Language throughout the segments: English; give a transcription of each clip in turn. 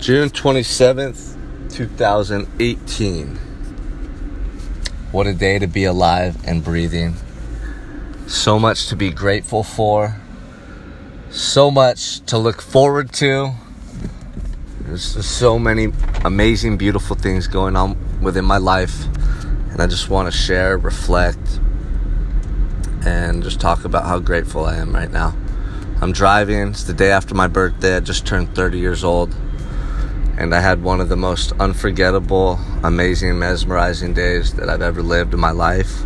June 27th, 2018. What a day to be alive and breathing. So much to be grateful for. So much to look forward to. There's just so many amazing, beautiful things going on within my life. And I just want to share, reflect, and just talk about how grateful I am right now. I'm driving. It's the day after my birthday. I just turned 30 years old and I had one of the most unforgettable, amazing, mesmerizing days that I've ever lived in my life.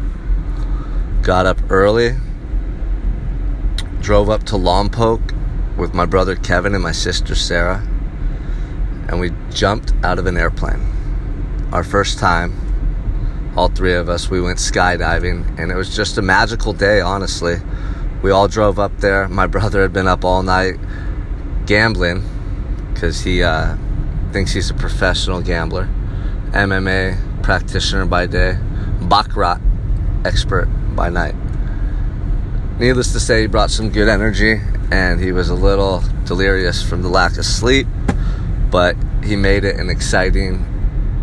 Got up early, drove up to Lompoc with my brother Kevin and my sister Sarah, and we jumped out of an airplane. Our first time, all three of us, we went skydiving, and it was just a magical day, honestly. We all drove up there. My brother had been up all night gambling because he uh, thinks he's a professional gambler, MMA practitioner by day, Baccarat expert by night. Needless to say, he brought some good energy and he was a little delirious from the lack of sleep, but he made it an exciting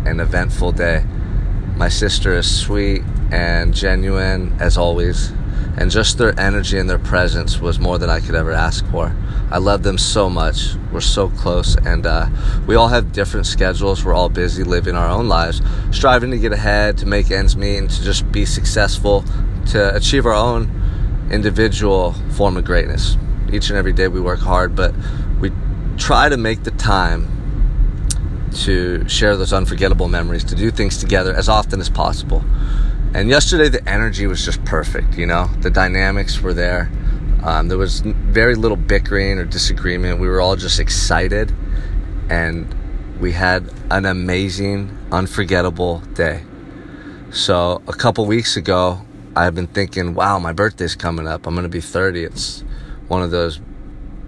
and eventful day. My sister is sweet and genuine as always, and just their energy and their presence was more than I could ever ask for. I love them so much. We're so close, and uh, we all have different schedules. We're all busy living our own lives, striving to get ahead, to make ends meet, and to just be successful, to achieve our own individual form of greatness. Each and every day we work hard, but we try to make the time to share those unforgettable memories, to do things together as often as possible. And yesterday, the energy was just perfect, you know, the dynamics were there. Um, there was very little bickering or disagreement. We were all just excited, and we had an amazing, unforgettable day. So, a couple weeks ago, I have been thinking, wow, my birthday's coming up. I'm going to be 30. It's one of those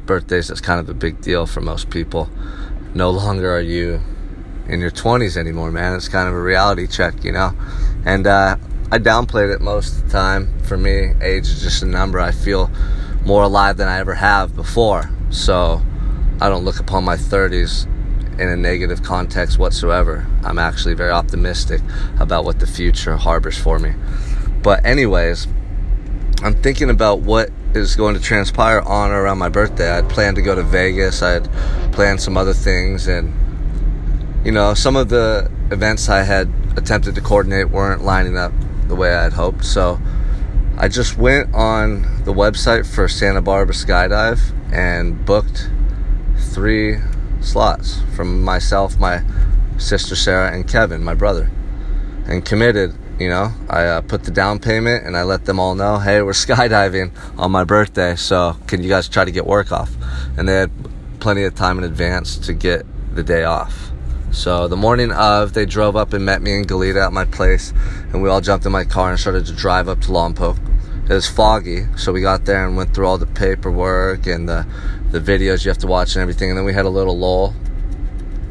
birthdays that's kind of a big deal for most people. No longer are you in your 20s anymore, man. It's kind of a reality check, you know? And uh, I downplayed it most of the time. For me, age is just a number. I feel more alive than I ever have before. So I don't look upon my 30s in a negative context whatsoever. I'm actually very optimistic about what the future harbors for me. But, anyways, I'm thinking about what is going to transpire on or around my birthday. I'd planned to go to Vegas, I'd planned some other things, and you know, some of the events I had attempted to coordinate weren't lining up the way I had hoped. So I just went on the website for Santa Barbara Skydive and booked three slots from myself, my sister Sarah, and Kevin, my brother, and committed. You know, I uh, put the down payment and I let them all know, hey, we're skydiving on my birthday, so can you guys try to get work off? And they had plenty of time in advance to get the day off. So the morning of, they drove up and met me in Goleta at my place, and we all jumped in my car and started to drive up to Lompoc. It was foggy, so we got there and went through all the paperwork and the the videos you have to watch and everything. And then we had a little lull,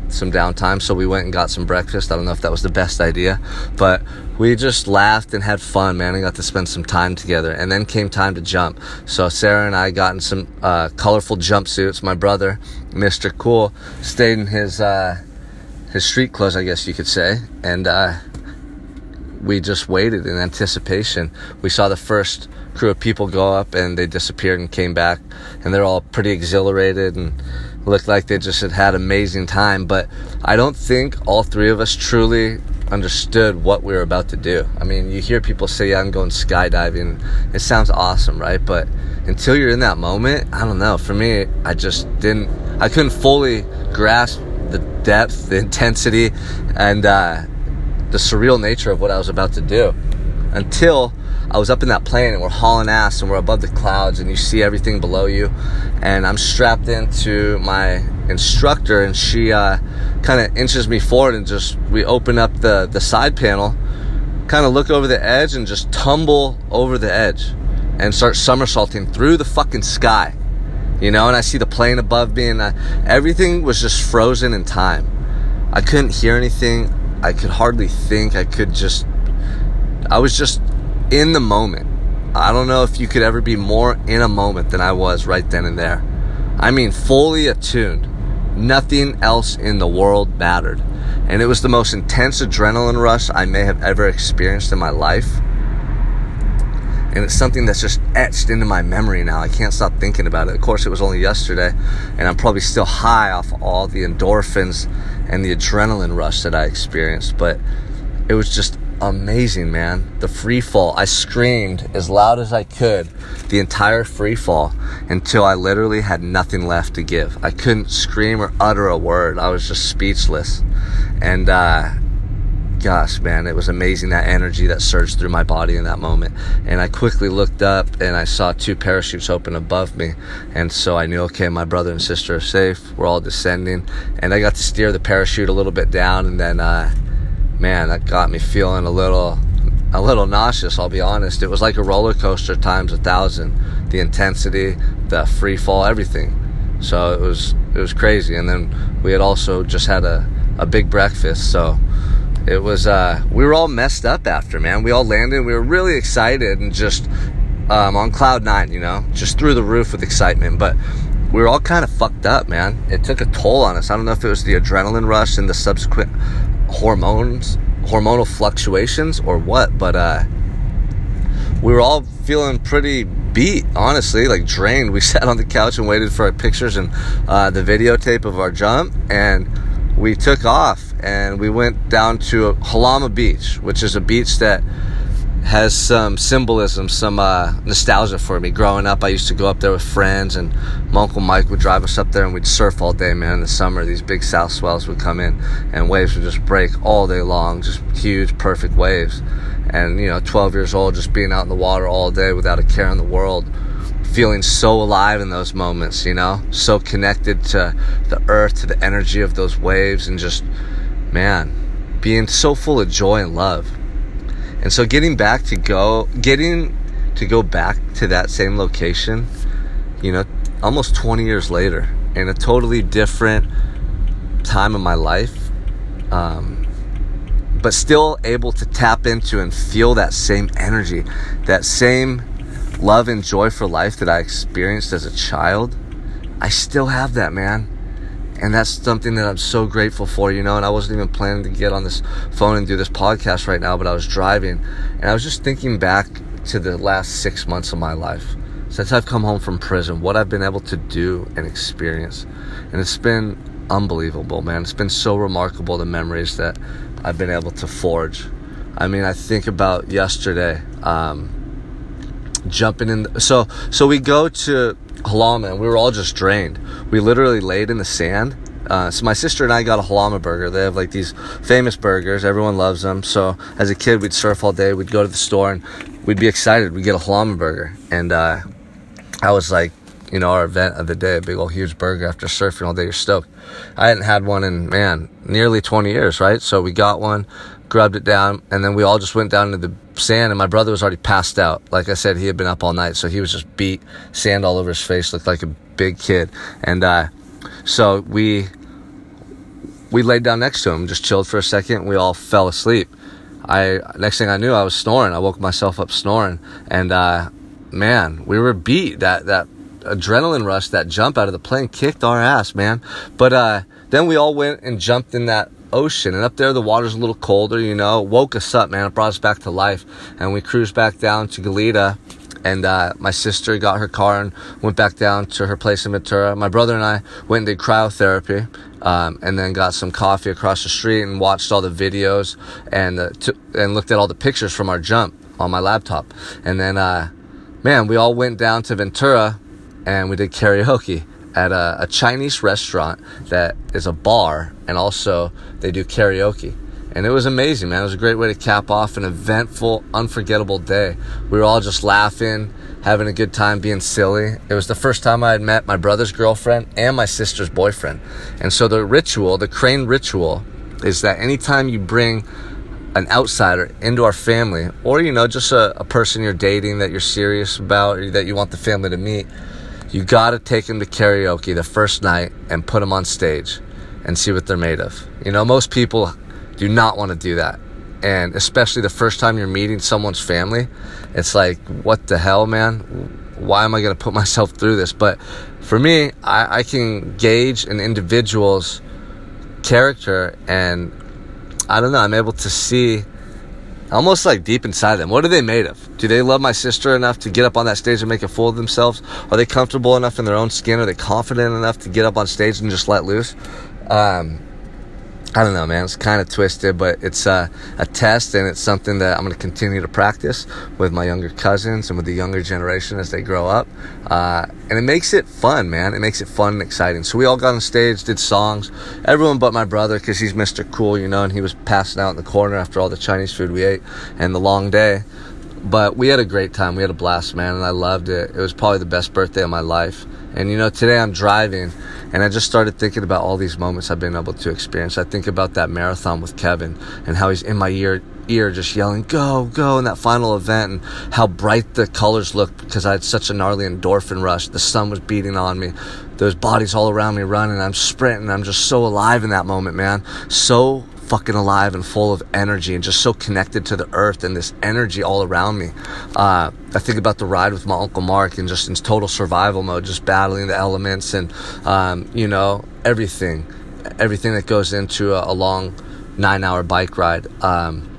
some downtime, so we went and got some breakfast. I don't know if that was the best idea, but we just laughed and had fun, man, and got to spend some time together. And then came time to jump. So Sarah and I got in some uh, colorful jumpsuits. My brother, Mr. Cool, stayed in his. Uh, his street clothes, I guess you could say, and uh, we just waited in anticipation. We saw the first crew of people go up, and they disappeared and came back, and they're all pretty exhilarated and looked like they just had had amazing time. But I don't think all three of us truly understood what we were about to do. I mean, you hear people say, yeah, I'm going skydiving. It sounds awesome, right? But until you're in that moment, I don't know. For me, I just didn't, I couldn't fully grasp depth, the intensity, and uh, the surreal nature of what I was about to do until I was up in that plane and we're hauling ass and we're above the clouds and you see everything below you. And I'm strapped into my instructor and she uh, kind of inches me forward and just, we open up the, the side panel, kind of look over the edge and just tumble over the edge and start somersaulting through the fucking sky you know, and I see the plane above me, and I, everything was just frozen in time. I couldn't hear anything. I could hardly think. I could just, I was just in the moment. I don't know if you could ever be more in a moment than I was right then and there. I mean, fully attuned Nothing else in the world mattered. And it was the most intense adrenaline rush I may have ever experienced in my life. And it's something that's just etched into my memory now. I can't stop thinking about it. Of course, it was only yesterday, and I'm probably still high off all the endorphins and the adrenaline rush that I experienced. But it was just amazing, man. The free fall. I screamed as loud as I could the entire free fall until I literally had nothing left to give. I couldn't scream or utter a word. I was just speechless. And uh, gosh, man, it was amazing that energy that surged through my body in that moment. And I quickly looked up and I saw two parachutes open above me. And so I knew, okay, my brother and sister are safe. We're all descending. And I got to steer the parachute a little bit down and then, uh, man, that got me feeling a little a little nauseous, I'll be honest. It was like a roller coaster times a thousand. The intensity, the free fall, everything. So it was it was crazy. And then we had also just had a, a big breakfast. So it was uh, we were all messed up after, man. We all landed, we were really excited and just um, on cloud nine, you know, just through the roof with excitement. But we were all kind of fucked up, man. It took a toll on us. I don't know if it was the adrenaline rush and the subsequent hormones, hormonal fluctuations, or what, but uh, we were all feeling pretty beat, honestly, like drained. We sat on the couch and waited for our pictures and uh, the videotape of our jump, and we took off and we went down to Jalama Beach, which is a beach that has some symbolism, some uh, nostalgia for me. Growing up, I used to go up there with friends, and my uncle Mike would drive us up there, and we'd surf all day. Man, in the summer, these big south swells would come in, and waves would just break all day long, just huge, perfect waves. And you know, 12 years old, just being out in the water all day without a care in the world, feeling so alive in those moments. You know, so connected to the earth, to the energy of those waves, and just man, being so full of joy and love and so getting back to go, getting to go back to that same location, you know, almost 20 years later in a totally different time of my life, um, but still able to tap into and feel that same energy, that same love and joy for life that I experienced as a child. I still have that, man and that's something that I'm so grateful for, you know. And I wasn't even planning to get on this phone and do this podcast right now, but I was driving and I was just thinking back to the last six months of my life since I've come home from prison, what I've been able to do and experience. And it's been unbelievable, man. It's been so remarkable the memories that I've been able to forge. I mean, I think about yesterday, um, jumping in. so, so we go to Jalama and we were all just drained. We literally laid in the sand. Uh, so my sister and I got a Jalama burger. They have like these famous burgers. Everyone loves them. So as a kid, we'd surf all day. We'd go to the store and we'd be excited. We'd get a Jalama burger. And uh, I was like, you know, our event of the day, a big old huge burger after surfing all day. You're stoked. I hadn't had one in, man, nearly 20 years, right? So we got one, grubbed it down, and then we all just went down to the sand. And my brother was already passed out. Like I said, he had been up all night, so he was just beat, sand all over his face, looked like a big kid. And uh, so we we laid down next to him, just chilled for a second. We all fell asleep. I next thing I knew, I was snoring. I woke myself up snoring, and uh, man, we were beat. That that adrenaline rush, that jump out of the plane kicked our ass, man. But uh, then we all went and jumped in that ocean. And up there, the water's a little colder, you know. Woke us up, man. It brought us back to life. And we cruised back down to Goleta. And uh, my sister got her car and went back down to her place in Ventura. My brother and I went and did cryotherapy. Um, and then got some coffee across the street and watched all the videos and uh, t- and looked at all the pictures from our jump on my laptop. And then, uh, man, we all went down to Ventura and we did karaoke at a, a, Chinese restaurant that is a bar and also they do karaoke. And it was amazing, man. It was a great way to cap off an eventful, unforgettable day. We were all just laughing, having a good time, being silly. It was the first time I had met my brother's girlfriend and my sister's boyfriend. And so the ritual, the crane ritual, is that anytime you bring an outsider into our family, or, you know, just a, a person you're dating that you're serious about, that you want the family to meet, you gotta take them to karaoke the first night and put them on stage and see what they're made of. You know, most people do not want to do that. And especially the first time you're meeting someone's family, it's like, what the hell, man? why am I to put myself through this? But for me, I, I can gauge an individual's character and I don't know, I'm able to see almost like deep inside them. What are they made of? Do they love my sister enough to get up on that stage and make a fool of themselves? Are they comfortable enough in their own skin? Are they confident enough to get up on stage and just let loose? Um, I don't know, man. It's kind of twisted, but it's a, a test, and it's something that I'm going to continue to practice with my younger cousins and with the younger generation as they grow up. Uh, and it makes it fun, man. It makes it fun and exciting. So we all got on stage, did songs. Everyone but my brother, because he's Mr. Cool, you know, and he was passing out in the corner after all the Chinese food we ate and the long day. But we had a great time. We had a blast, man, and I loved it. It was probably the best birthday of my life. And you know, today I'm driving and I just started thinking about all these moments I've been able to experience. I think about that marathon with Kevin and how he's in my ear ear just yelling go go in that final event and how bright the colors looked because I had such a gnarly endorphin rush. The sun was beating on me. There's bodies all around me running. I'm sprinting. I'm just so alive in that moment, man. So fucking alive and full of energy and just so connected to the earth and this energy all around me. Uh, I think about the ride with my uncle Mark and just in total survival mode, just battling the elements and, um, you know, everything, everything that goes into a, a long nine hour bike ride. Um,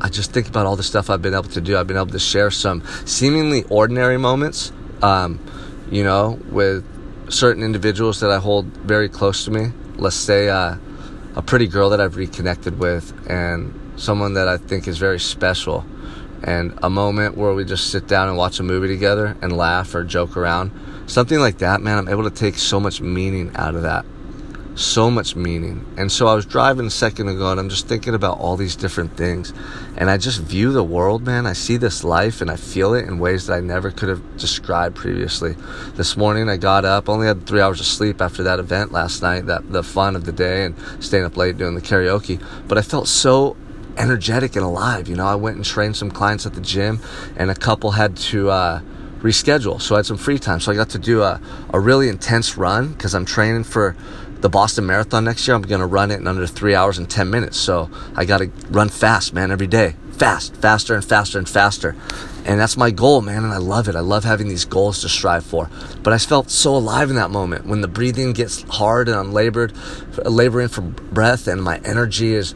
I just think about all the stuff I've been able to do. I've been able to share some seemingly ordinary moments, um, you know, with certain individuals that I hold very close to me. Let's say, uh, a pretty girl that I've reconnected with and someone that I think is very special. And a moment where we just sit down and watch a movie together and laugh or joke around. Something like that, man, I'm able to take so much meaning out of that so much meaning. And so I was driving a second ago and I'm just thinking about all these different things. And I just view the world, man. I see this life and I feel it in ways that I never could have described previously. This morning I got up, only had three hours of sleep after that event last night, that the fun of the day and staying up late doing the karaoke. But I felt so energetic and alive. You know, I went and trained some clients at the gym and a couple had to, uh, reschedule. So I had some free time. So I got to do a, a really intense run because I'm training for the Boston Marathon next year. I'm going to run it in under three hours and 10 minutes. So I got to run fast, man, every day. Fast, faster and faster and faster. And that's my goal, man. And I love it. I love having these goals to strive for. But I felt so alive in that moment when the breathing gets hard and I'm labored, laboring for breath and my energy is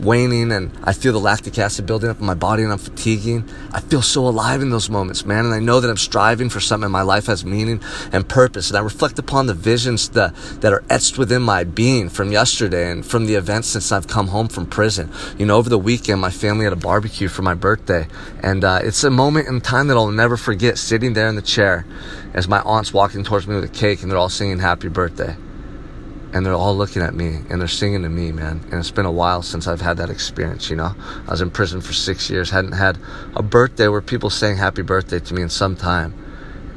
waning and I feel the lactic acid building up in my body and I'm fatiguing. I feel so alive in those moments, man. And I know that I'm striving for something in my life has meaning and purpose. And I reflect upon the visions that, that are etched within my being from yesterday and from the events since I've come home from prison. You know, over the weekend, my family had a barbecue for my birthday. And uh, it's a moment in time that I'll never forget sitting there in the chair as my aunt's walking towards me with a cake and they're all singing happy birthday and they're all looking at me and they're singing to me, man. And it's been a while since I've had that experience, you know. I was in prison for six years, hadn't had a birthday where people sang happy birthday to me in some time.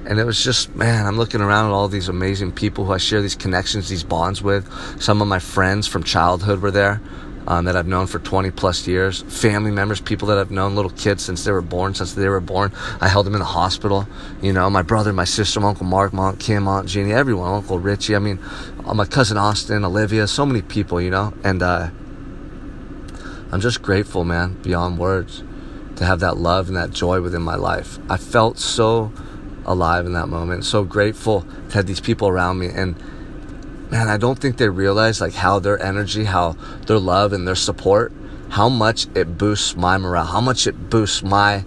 And it was just, man, I'm looking around at all these amazing people who I share these connections, these bonds with. Some of my friends from childhood were there um, that I've known for 20 plus years, family members, people that I've known, little kids since they were born, since they were born. I held them in the hospital. You know, my brother, my sister, my Uncle Mark, my Aunt Kim, Aunt Jeannie, everyone, Uncle Richie. I mean, uh, my cousin Austin, Olivia, so many people, you know, and uh, I'm just grateful, man, beyond words, to have that love and that joy within my life. I felt so alive in that moment, so grateful to have these people around me. And man, I don't think they realize like how their energy, how their love and their support, how much it boosts my morale, how much it boosts my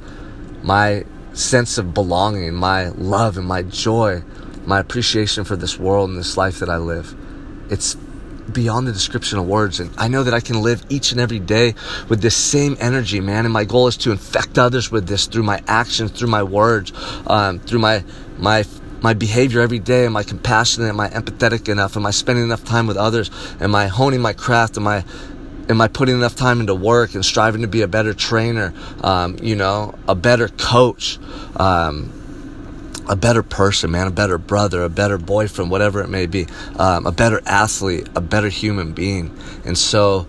my sense of belonging, my love and my joy, my appreciation for this world and this life that I live. It's beyond the description of words. And I know that I can live each and every day with this same energy, man. And my goal is to infect others with this through my actions, through my words, um, through my my my behavior every day? Am I compassionate? Am I empathetic enough? Am I spending enough time with others? Am I honing my craft? Am I am I putting enough time into work and striving to be a better trainer? Um, you know, a better coach, um, a better person, man, a better brother, a better boyfriend, whatever it may be, um, a better athlete, a better human being. And so.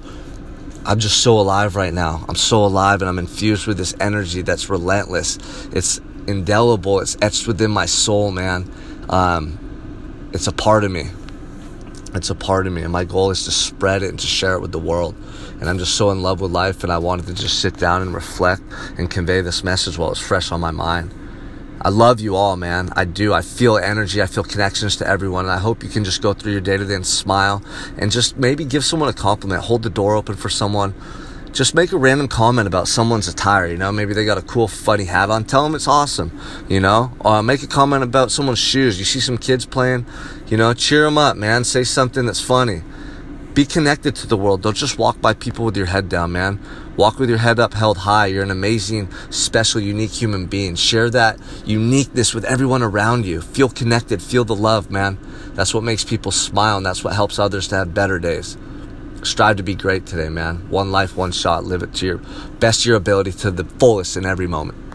I'm just so alive right now. I'm so alive and I'm infused with this energy that's relentless. It's indelible. It's etched within my soul, man. Um, it's a part of me. It's a part of me, and my goal is to spread it and to share it with the world. And I'm just so in love with life, and I wanted to just sit down and reflect and convey this message while it's fresh on my mind. I love you all, man. I do. I feel energy. I feel connections to everyone. And I hope you can just go through your day to day and smile and just maybe give someone a compliment. Hold the door open for someone. Just make a random comment about someone's attire. You know, maybe they got a cool, funny hat on. Tell them it's awesome. You know, uh, make a comment about someone's shoes. You see some kids playing, you know, cheer them up, man. Say something that's funny. Be connected to the world. Don't just walk by people with your head down, man. Walk with your head up held high. You're an amazing, special, unique human being. Share that uniqueness with everyone around you. Feel connected. Feel the love, man. That's what makes people smile and that's what helps others to have better days. Strive to be great today, man. One life, one shot. Live it to your best your ability to the fullest in every moment.